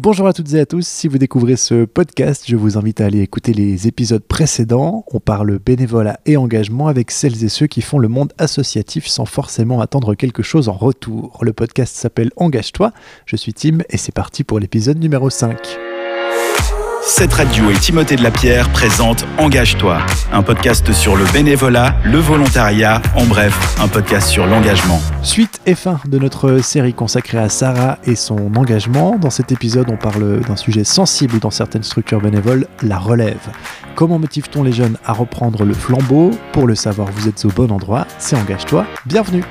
Bonjour à toutes et à tous, si vous découvrez ce podcast, je vous invite à aller écouter les épisodes précédents. On parle bénévolat et engagement avec celles et ceux qui font le monde associatif sans forcément attendre quelque chose en retour. Le podcast s'appelle Engage-toi, je suis Tim et c'est parti pour l'épisode numéro 5. Cette radio et Timothée de la Pierre présentent Engage-toi, un podcast sur le bénévolat, le volontariat, en bref, un podcast sur l'engagement. Suite et fin de notre série consacrée à Sarah et son engagement. Dans cet épisode, on parle d'un sujet sensible dans certaines structures bénévoles, la relève. Comment motive-t-on les jeunes à reprendre le flambeau? Pour le savoir, vous êtes au bon endroit, c'est Engage-toi. Bienvenue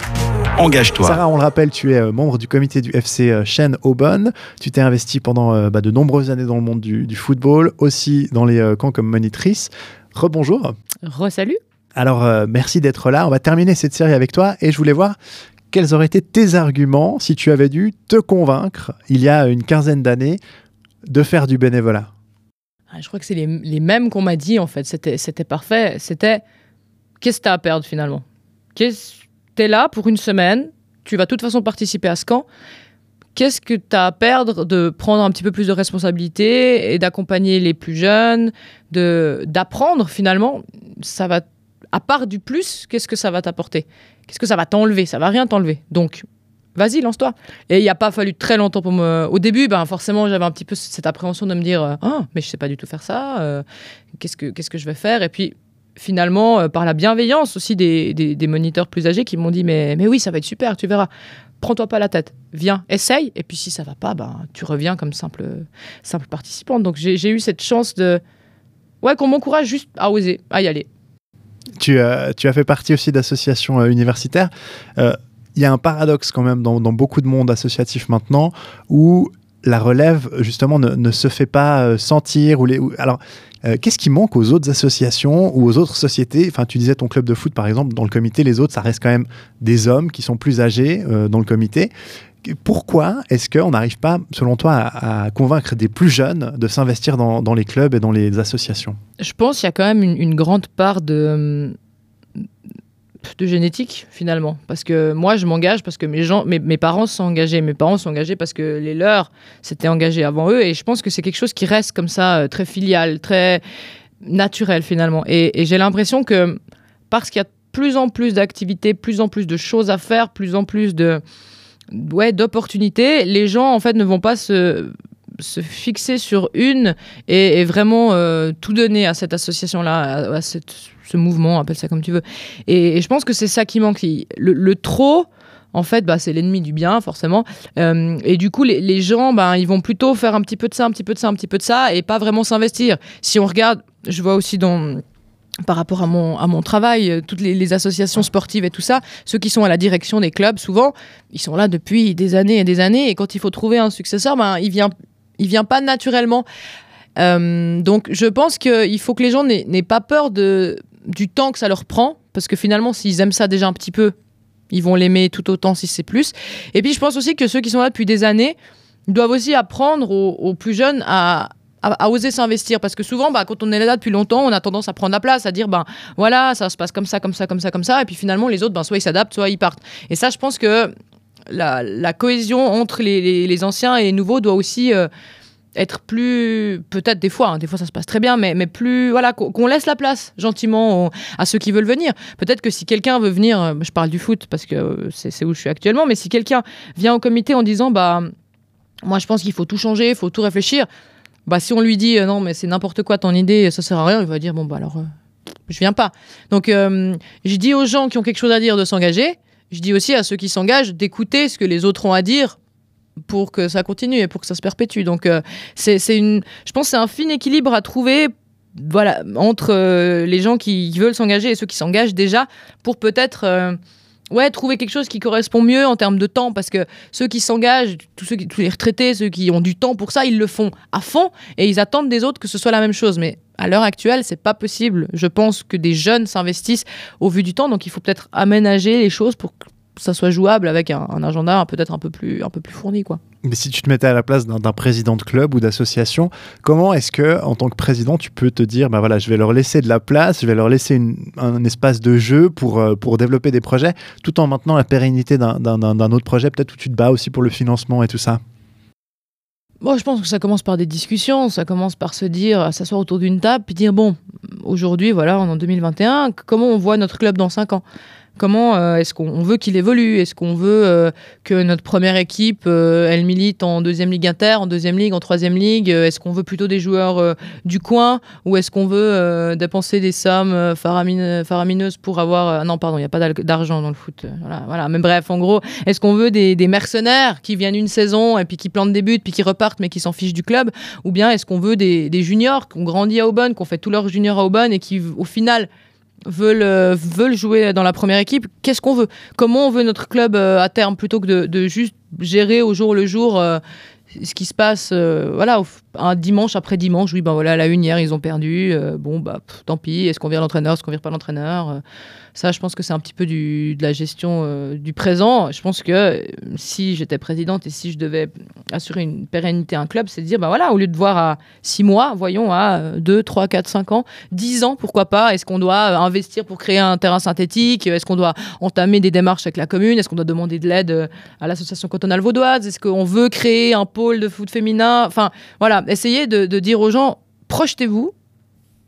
Engage-toi. Sarah, on le rappelle, tu es euh, membre du comité du FC Chêne Aubonne. Tu t'es investi pendant euh, bah, de nombreuses années dans le monde du, football, aussi dans les euh, camps comme monitrice. Rebonjour. Re-salut. Alors, merci d'être là. On va terminer cette série avec toi et je voulais voir quels auraient été tes arguments si tu avais dû te convaincre, il y a une quinzaine d'années, de faire du bénévolat. Ah, je crois que c'est les, les, mêmes qu'on m'a dit, en fait. C'était parfait. C'était qu'est-ce que tu as à perdre finalement? Tu es là pour une semaine, tu vas de toute façon participer à ce camp. Qu'est-ce que tu as à perdre de prendre un petit peu plus de responsabilité et d'accompagner les plus jeunes, de d'apprendre finalement Ça va, à part du plus, qu'est-ce que ça va t'apporter? Qu'est-ce que ça va t'enlever? Ça va rien t'enlever. Donc, vas-y, lance-toi. Et il n'y a pas fallu très longtemps pour me. Au début, ben, forcément, j'avais un petit peu cette appréhension de me dire Ah, mais je sais pas du tout faire ça. Euh, qu'est-ce, que, qu'est-ce que je vais faire? Et puis, finalement, euh, par la bienveillance aussi des, des, moniteurs plus âgés qui m'ont dit mais, mais oui, ça va être super, tu verras. Prends-toi pas la tête, viens, essaye, et puis si ça va pas, ben, tu reviens comme simple, simple participante. Donc j'ai eu cette chance de. Ouais, qu'on m'encourage juste à oser, à y aller. Tu, euh, tu as fait partie aussi d'associations euh, universitaires. Il y a un paradoxe quand même dans, dans, beaucoup de monde associatif maintenant où la relève justement ne, se fait pas sentir. Ou les, alors euh, qu'est-ce qui manque aux autres associations ou aux autres sociétés? Enfin, tu disais ton club de foot, par exemple, dans le comité, les autres, ça reste quand même des hommes qui sont plus âgés euh, dans le comité. Pourquoi est-ce qu'on n'arrive pas, selon toi, à, convaincre des plus jeunes de s'investir dans, les clubs et dans les associations? Je pense qu'il y a quand même une grande part de, de génétique finalement. Parce que moi, je m'engage parce que mes, gens, mes, mes, parents sont engagés. Mes parents sont engagés parce que les leurs s'étaient engagés avant eux. Et je pense que c'est quelque chose qui reste comme ça, euh, très filial, très naturel finalement. Et, j'ai l'impression que parce qu'il y a plus en plus d'activités, plus en plus de choses à faire, plus en plus de ouais, d'opportunités, les gens en fait ne vont pas se se fixer sur une et, vraiment euh, tout donner à cette association-là, à, cette ce mouvement, appelle ça comme tu veux. Et, je pense que c'est ça qui manque. Le, trop, en fait, bah, c'est l'ennemi du bien, forcément. Euh, et du coup, les, gens, bah, ils vont plutôt faire un petit peu de ça, un petit peu de ça, un petit peu de ça, et pas vraiment s'investir. Si on regarde, je vois aussi dans par rapport à mon, à mon travail, euh, toutes les, associations sportives et tout ça, ceux qui sont à la direction des clubs, souvent, ils sont là depuis des années et des années, et quand il faut trouver un successeur, ben, il vient, il vient pas naturellement. Euh, donc je pense qu'il faut que les gens n'aient pas peur de, du temps que ça leur prend, parce que finalement, s'ils aiment ça déjà un petit peu, ils vont l'aimer tout autant si c'est plus. Et puis, je pense aussi que ceux qui sont là depuis des années doivent aussi apprendre aux, plus jeunes à, oser s'investir parce que souvent bah, quand on est là depuis longtemps on a tendance à prendre la place à dire ben voilà ça se passe comme ça comme ça comme ça comme ça et puis finalement les autres ben soit ils s'adaptent soit ils partent et ça je pense que la, cohésion entre les, anciens et les nouveaux doit aussi euh, être plus, peut-être des fois, hein, des fois ça se passe très bien, mais, mais plus, voilà, qu'on laisse la place gentiment à ceux qui veulent venir. Peut-être que si quelqu'un veut venir, euh, je parle du foot parce que euh, c'est où je suis actuellement, mais si quelqu'un vient au comité en disant, bah, moi je pense qu'il faut tout changer, il faut tout réfléchir, bah, si on lui dit, non, mais c'est n'importe quoi ton idée, ça sert à rien, il va dire, bon, bah alors, je viens pas. Donc, je dis aux gens qui ont quelque chose à dire de s'engager, je dis aussi à ceux qui s'engagent d'écouter ce que les autres ont à dire pour que ça continue et pour que ça se perpétue. Donc, euh, c'est une, je pense c'est un fin équilibre à trouver voilà, entre euh, les gens qui veulent s'engager et ceux qui s'engagent déjà pour peut-être euh, ouais, trouver quelque chose qui correspond mieux en termes de temps. Parce que ceux qui s'engagent, tous, les retraités, ceux qui ont du temps pour ça, ils le font à fond et ils attendent des autres que ce soit la même chose. Mais à l'heure actuelle, c'est pas possible. Je pense que des jeunes s'investissent au vu du temps, donc il faut peut-être aménager les choses pour ça soit jouable avec un, agenda peut-être un peu plus un peu plus fourni quoi. Mais si tu te mettais à la place d'un président de club ou d'association, comment est-ce que en tant que président tu peux te dire bah voilà je vais leur laisser de la place, je vais leur laisser un espace de jeu pour euh, pour développer des projets, tout en maintenant la pérennité d'un autre projet peut-être où tu te bats aussi pour le financement et tout ça? Moi, je pense que ça commence par des discussions, ça commence par se dire, s'asseoir autour d'une table, puis dire, bon, aujourd'hui, voilà, on est en 2021, comment on voit notre club dans 5 ans? Comment euh, est-ce qu'on veut qu'il évolue? Est-ce qu'on veut euh, que notre première équipe, euh, elle milite en deuxième ligue inter, en deuxième ligue, en troisième ligue? Est-ce qu'on veut plutôt des joueurs du coin? Ou est-ce qu'on veut dépenser des sommes faramineuses pour avoir non pardon, il n'y a pas d'argent dans le foot. Voilà, voilà. Mais bref, en gros, est-ce qu'on veut des, mercenaires qui viennent une saison et puis qui plantent des buts puis qui repartent mais qui s'en fichent du club? Ou bien est-ce qu'on veut des, des juniors qui ont grandi à Aubonne, qui ont fait tout leur junior à Aubonne et qui au final veulent, euh, veulent jouer dans la première équipe, qu'est-ce qu'on veut? Comment on veut notre club euh, à terme plutôt que de, juste gérer au jour le jour euh, ce qui se passe voilà un dimanche après dimanche oui ben voilà la une hier ils ont perdu bon bah tant pis est-ce qu'on vire l'entraîneur est-ce qu'on vire pas l'entraîneur ça, je pense que c'est un petit peu du, de la gestion euh, du présent. Je pense que euh, si j'étais présidente et si je devais assurer une pérennité à un club, c'est de dire, bah voilà, au lieu de voir à 6 mois, voyons à 2, 3, 4, 5 ans, 10 ans, pourquoi pas Est-ce qu'on doit euh, investir pour créer un terrain synthétique Est-ce qu'on doit entamer des démarches avec la commune Est-ce qu'on doit demander de l'aide à l'association cantonale vaudoise Est-ce qu'on veut créer un pôle de foot féminin Enfin, voilà, essayez de, dire aux gens, projetez-vous,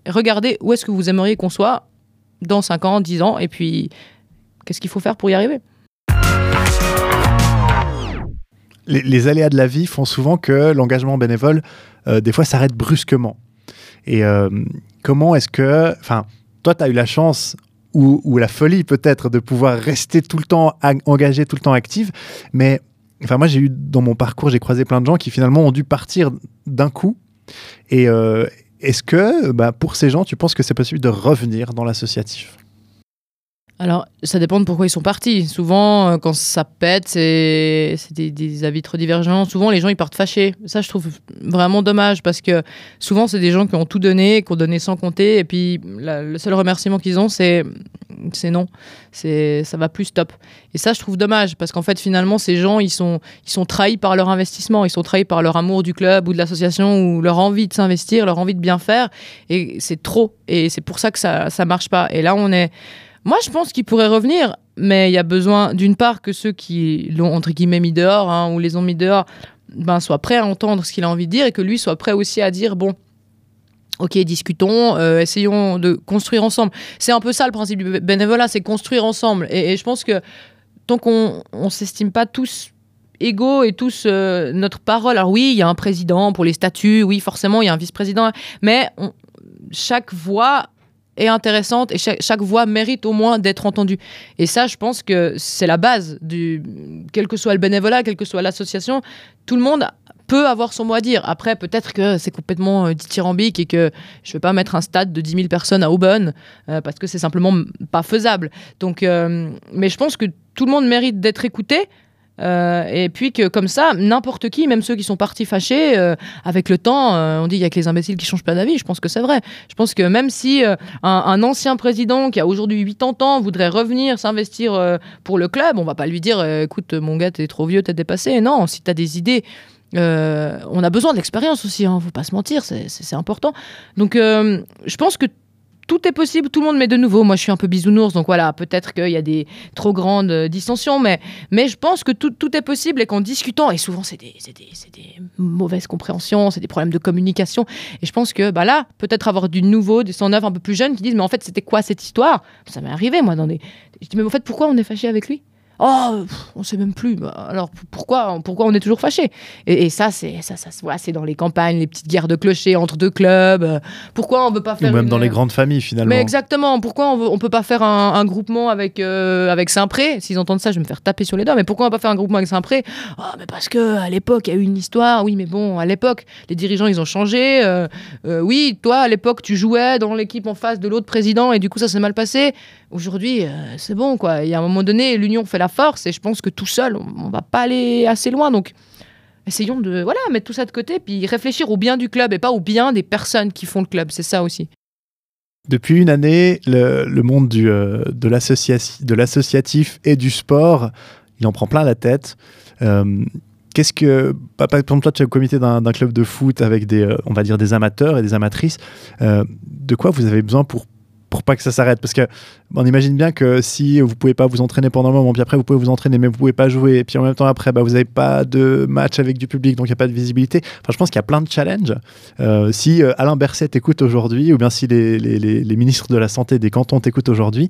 regardez où est-ce que vous aimeriez qu'on soit dans 5 ans, 10 ans, et puis qu'est-ce qu'il faut faire pour y arriver? Les, aléas de la vie font souvent que l'engagement bénévole, euh, des fois, s'arrête brusquement. Et euh, comment est-ce que... Enfin, toi, tu as eu la chance ou, la folie peut-être de pouvoir rester tout le temps engagé, tout le temps active, mais... Enfin, moi, j'ai eu dans mon parcours, j'ai croisé plein de gens qui finalement ont dû partir d'un coup. Et, euh, est-ce que bah, pour ces gens, tu penses que c'est possible de revenir dans l'associatif? Alors, ça dépend de pourquoi ils sont partis. Souvent, euh, quand ça pète, c'est des, avis trop divergents. Souvent, les gens, ils partent fâchés. Ça, je trouve vraiment dommage parce que souvent, c'est des gens qui ont tout donné, qui ont donné sans compter. Et puis, le seul remerciement qu'ils ont, c'est non. C'est ça va plus stop. Et ça, je trouve dommage parce qu'en fait, finalement, ces gens, ils sont, ils sont trahis par leur investissement. Ils sont trahis par leur amour du club ou de l'association ou leur envie de s'investir, leur envie de bien faire. Et c'est trop. Et c'est pour ça que ça, ça marche pas. Et là, on est moi, je pense qu'il pourrait revenir, mais il y a besoin, d'une part, que ceux qui l'ont, entre guillemets, mis dehors, hein, ou les ont mis dehors, ben, soient prêts à entendre ce qu'il a envie de dire, et que lui soit prêt aussi à dire, bon, Ok, discutons, euh, essayons de construire ensemble. C'est un peu ça le principe du bénévolat, c'est construire ensemble. Et, je pense que tant qu'on ne s'estime pas tous égaux et tous euh, notre parole. Alors oui, il y a un président pour les statuts, oui, forcément, il y a un vice-président, mais chaque voix est intéressante et chaque, voix mérite au moins d'être entendue. Et ça, je pense que c'est la base du, quel que soit le bénévolat, quelle que soit l'association, tout le monde peut avoir son mot à dire. Après, peut-être que c'est complètement euh, dithyrambique et que je ne vais pas mettre un stade de 10 000 personnes à Aubonne euh, parce que c'est simplement pas faisable. Donc, euh, mais je pense que tout le monde mérite d'être écouté. Euh, et puis que comme ça, n'importe qui, même ceux qui sont partis fâchés, avec le temps, on dit il y a que les imbéciles qui changent pas d'avis. Je pense que c'est vrai. Je pense que même si un, ancien président qui a aujourd'hui 80 ans voudrait revenir s'investir pour le club, on va pas lui dire écoute mon gars t'es trop vieux, t'es dépassé. Non, si tu as des idées. On a besoin de l'expérience aussi, hein, faut pas se mentir, c'est important. Donc, je pense que tout est possible, tout le monde met de nouveau. Moi, je suis un peu bisounours, donc voilà, peut-être qu'il y a des trop grandes euh, distensions, mais, mais je pense que tout, est possible et qu'en discutant, et souvent c'est des, mauvaises compréhensions, c'est des problèmes de communication, et je pense que bah là, peut-être avoir du nouveau, des 109 un peu plus jeunes qui disent, mais en fait, c'était quoi cette histoire? Ça m'est arrivé, moi, dans des. Je dis, mais en fait, pourquoi on est fâché avec lui? Oh, on sait même plus. Bah, alors pourquoi, pourquoi on est toujours fâché et, ça, c'est ça, ça voilà, c'est dans les campagnes, les petites guerres de clochers entre deux clubs. Euh, pourquoi on veut pas faire ou même dans les grandes familles finalement. Mais exactement. Pourquoi on, on peut pas faire un, groupement avec euh, avec Saint-Pré? S'ils entendent ça, je vais me faire taper sur les doigts. Mais pourquoi on va pas faire un groupement avec Saint-Pré? Oh, mais parce que à l'époque il y a eu une histoire. Oui, mais bon, à l'époque les dirigeants ils ont changé. Euh, oui, toi à l'époque tu jouais dans l'équipe en face de l'autre président et du coup ça s'est mal passé. Aujourd'hui, euh, c'est bon, quoi. Il y a un moment donné, l'union fait la force et je pense que tout seul, on, va pas aller assez loin. Donc, essayons de voilà, mettre tout ça de côté puis réfléchir au bien du club et pas au bien des personnes qui font le club. C'est ça aussi. Depuis une année, le, monde du, euh, de l'associatif et du sport, il en prend plein la tête. Euh, qu'est-ce que, par exemple, toi, tu es au comité d'un club de foot avec des, on va dire, des amateurs et des amatrices. de quoi vous avez besoin pour pour pas que ça s'arrête Parce que on imagine bien que si vous pouvez pas vous entraîner pendant un moment, puis après vous pouvez vous entraîner, mais vous pouvez pas jouer, et puis en même temps après, bah, vous n'avez pas de match avec du public, donc il n'y a pas de visibilité. Enfin, je pense qu'il y a plein de challenges. Euh, si euh, Alain Berset écoute aujourd'hui, ou bien si les, les, les, ministres de la Santé des cantons t'écoutent aujourd'hui,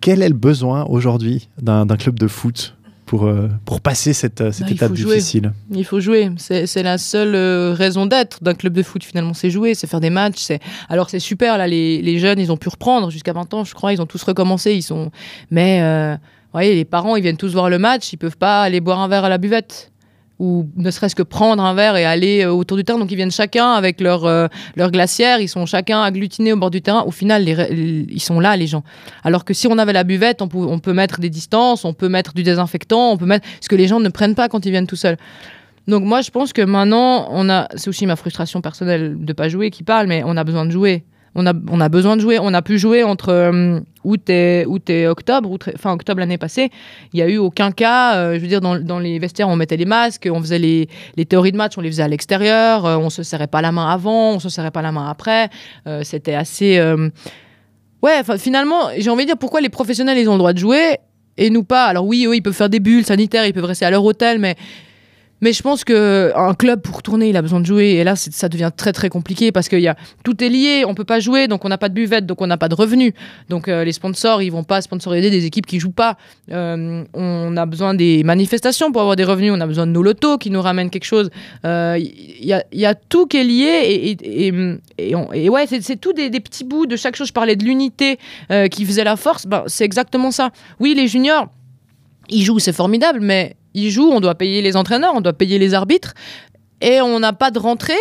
quel est le besoin aujourd'hui d'un club de foot? Pour, euh, pour passer cette, euh, cette étape difficile Il faut jouer. C'est la seule euh, raison d'être d'un club de foot, finalement. C'est jouer, c'est faire des matchs. Alors, c'est super, là, les, les, jeunes, ils ont pu reprendre jusqu'à 20 ans, je crois. Ils ont tous recommencé. Ils sont... Mais, vous voyez, les parents, ils viennent tous voir le match. Ils peuvent pas aller boire un verre à la buvette ou ne serait-ce que prendre un verre et aller euh, autour du terrain. Donc ils viennent chacun avec leur, euh, leur glacière, ils sont chacun agglutinés au bord du terrain. Au final, ils sont là, les gens. Alors que si on avait la buvette, on peut, on peut mettre des distances, on peut mettre du désinfectant, on peut mettre ce que les gens ne prennent pas quand ils viennent tout seuls. Donc moi, je pense que maintenant, on a, c'est aussi ma frustration personnelle de pas jouer qui parle, mais on a besoin de jouer on a, on a besoin de jouer. On a pu jouer entre euh, août, et octobre, fin octobre l'année passée. Il n'y a eu aucun cas. Euh, je veux dire, dans, les vestiaires, on mettait les masques, on faisait les, les théories de match, on les faisait à l'extérieur, euh, on se serrait pas la main avant, on se serrait pas la main après. C'était assez. Ouais, finalement, j'ai envie de dire pourquoi les professionnels ils ont le droit de jouer et nous pas? Alors oui, ils peuvent faire des bulles sanitaires, ils peuvent rester à leur hôtel, mais mais je pense que un club pour tourner, il a besoin de jouer. Et là, ça devient très très compliqué parce que y a, tout est lié. On peut pas jouer, donc on n'a pas de buvette, donc on n'a pas de revenus. Donc euh, les sponsors, ils vont pas sponsoriser des équipes qui jouent pas. Euh, on a besoin des manifestations pour avoir des revenus. On a besoin de nos lotos qui nous ramènent quelque chose. Il euh, y, a, y, a, tout qui est lié et, et, et, ouais, c'est tout des, des, petits bouts de chaque chose. Je parlais de l'unité qui faisait la force. Ben, c'est exactement ça. Oui, les juniors, ils jouent, c'est formidable, mais ils jouent, on doit payer les entraîneurs, on doit payer les arbitres, et on n'a pas de rentrée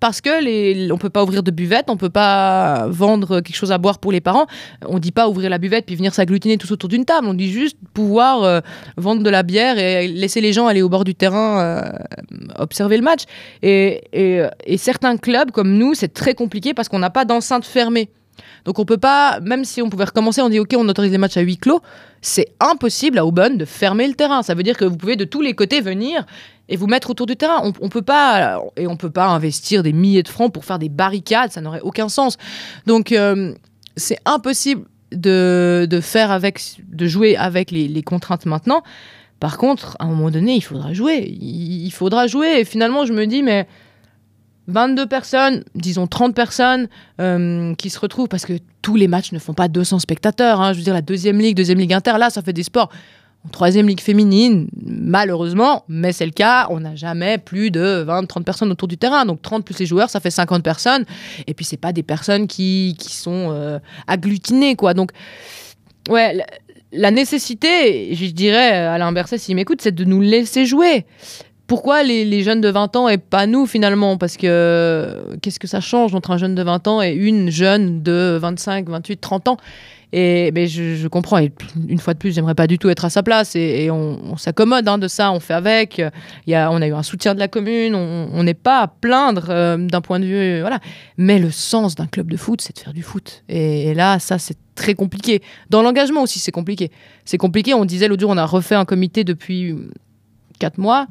parce que les, on peut pas ouvrir de buvette, on peut pas vendre quelque chose à boire pour les parents. On dit pas ouvrir la buvette puis venir s'agglutiner tous autour d'une table. On dit juste pouvoir euh, vendre de la bière et laisser les gens aller au bord du terrain euh, observer le match. Et, et, certains clubs comme nous, c'est très compliqué parce qu'on n'a pas d'enceinte fermée. Donc on peut pas, même si on pouvait recommencer, on dit ok, on autorise les matchs à huis clos, c'est impossible à Aubonne de fermer le terrain. Ça veut dire que vous pouvez de tous les côtés venir et vous mettre autour du terrain. On, on peut pas et on peut pas investir des milliers de francs pour faire des barricades, ça n'aurait aucun sens. Donc euh, c'est impossible de, faire avec, de jouer avec les contraintes maintenant. Par contre, à un moment donné, il faudra jouer. Il, faudra jouer. Et finalement, je me dis, mais 22 personnes, disons 30 personnes euh, qui se retrouvent parce que tous les matchs ne font pas 200 spectateurs. Hein. Je veux dire, la deuxième ligue, deuxième ligue inter, là, ça fait des sports. En troisième ligue féminine, malheureusement, mais c'est le cas, on n'a jamais plus de 20-30 personnes autour du terrain. Donc 30 plus les joueurs, ça fait 50 personnes. Et puis, c'est pas des personnes qui, qui sont euh, agglutinées, quoi. Donc, ouais, la, nécessité, je dirais, Alain Berset, s'il m'écoute, c'est de nous laisser jouer pourquoi les, jeunes de 20 ans et pas nous finalement? Parce que qu'est-ce que ça change entre un jeune de 20 ans et une jeune de 25, 28, 30 ans? Et je, comprends. Et une fois de plus, j'aimerais pas du tout être à sa place. Et, on, s'accommode hein, de ça, on fait avec. A, on a eu un soutien de la commune. On n'est pas à plaindre euh, d'un point de vue. Voilà. Mais le sens d'un club de foot, c'est de faire du foot. Et, là, ça, c'est très compliqué. Dans l'engagement aussi, c'est compliqué. C'est compliqué. On disait l'autre jour, on a refait un comité depuis 4 mois.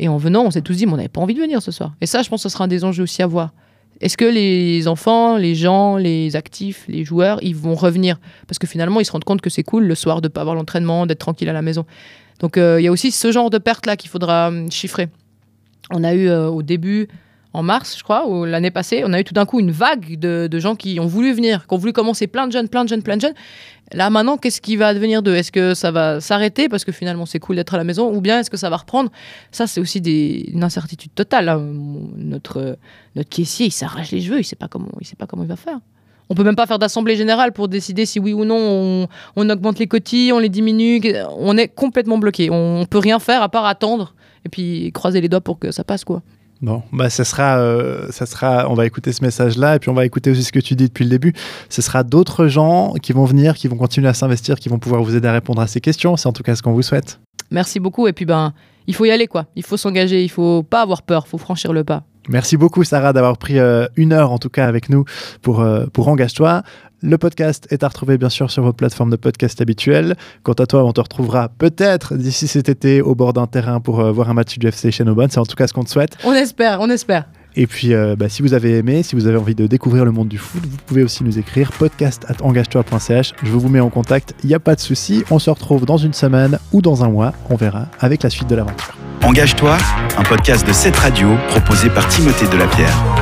Et en venant, on s'est tous dit, mais on n'avait pas envie de venir ce soir. Et ça, je pense que ce sera un des enjeux aussi à voir. Est-ce que les enfants, les gens, les actifs, les joueurs, ils vont revenir? Parce que finalement, ils se rendent compte que c'est cool le soir de ne pas avoir l'entraînement, d'être tranquille à la maison. Donc euh, il y a aussi ce genre de perte-là qu'il faudra hum, chiffrer. On a eu euh, au début, en mars, je crois, ou l'année passée, on a eu tout d'un coup une vague de, gens qui ont voulu venir, qui ont voulu commencer plein de jeunes, plein de jeunes, plein de jeunes. Là, maintenant, qu'est-ce qui va advenir d'eux? Est-ce que ça va s'arrêter parce que finalement c'est cool d'être à la maison? Ou bien est-ce que ça va reprendre? Ça, c'est aussi une incertitude totale. Hein. Notre, notre caissier, il s'arrache les cheveux, il sait pas comment, il sait pas comment il va faire. On peut même pas faire d'assemblée générale pour décider si oui ou non on, on, augmente les cotilles, on les diminue. On est complètement bloqué. On, on peut rien faire à part attendre et puis croiser les doigts pour que ça passe quoi. Bon, bah ça sera, euh, ça sera, on va écouter ce message-là et puis on va écouter aussi ce que tu dis depuis le début. Ce sera d'autres gens qui vont venir, qui vont continuer à s'investir, qui vont pouvoir vous aider à répondre à ces questions. C'est en tout cas ce qu'on vous souhaite. Merci beaucoup et puis ben, il faut y aller quoi. Il faut s'engager, il faut pas avoir peur, il faut franchir le pas. Merci beaucoup Sarah d'avoir pris euh, une heure en tout cas avec nous pour, euh, pour Engage-toi. Le podcast est à retrouver bien sûr sur vos plateformes de podcast habituelles. Quant à toi, on te retrouvera peut-être d'ici cet été au bord d'un terrain pour euh, voir un match du FC chez C'est en tout cas ce qu'on te souhaite. On espère, on espère. Et puis, euh, bah, si vous avez aimé, si vous avez envie de découvrir le monde du foot, vous pouvez aussi nous écrire podcast at engage-toi.ch. Je vous mets en contact, il n'y a pas de souci. On se retrouve dans une semaine ou dans un mois, on verra, avec la suite de l'aventure. Engage-toi, un podcast de cette radio proposé par Timothée Delapierre.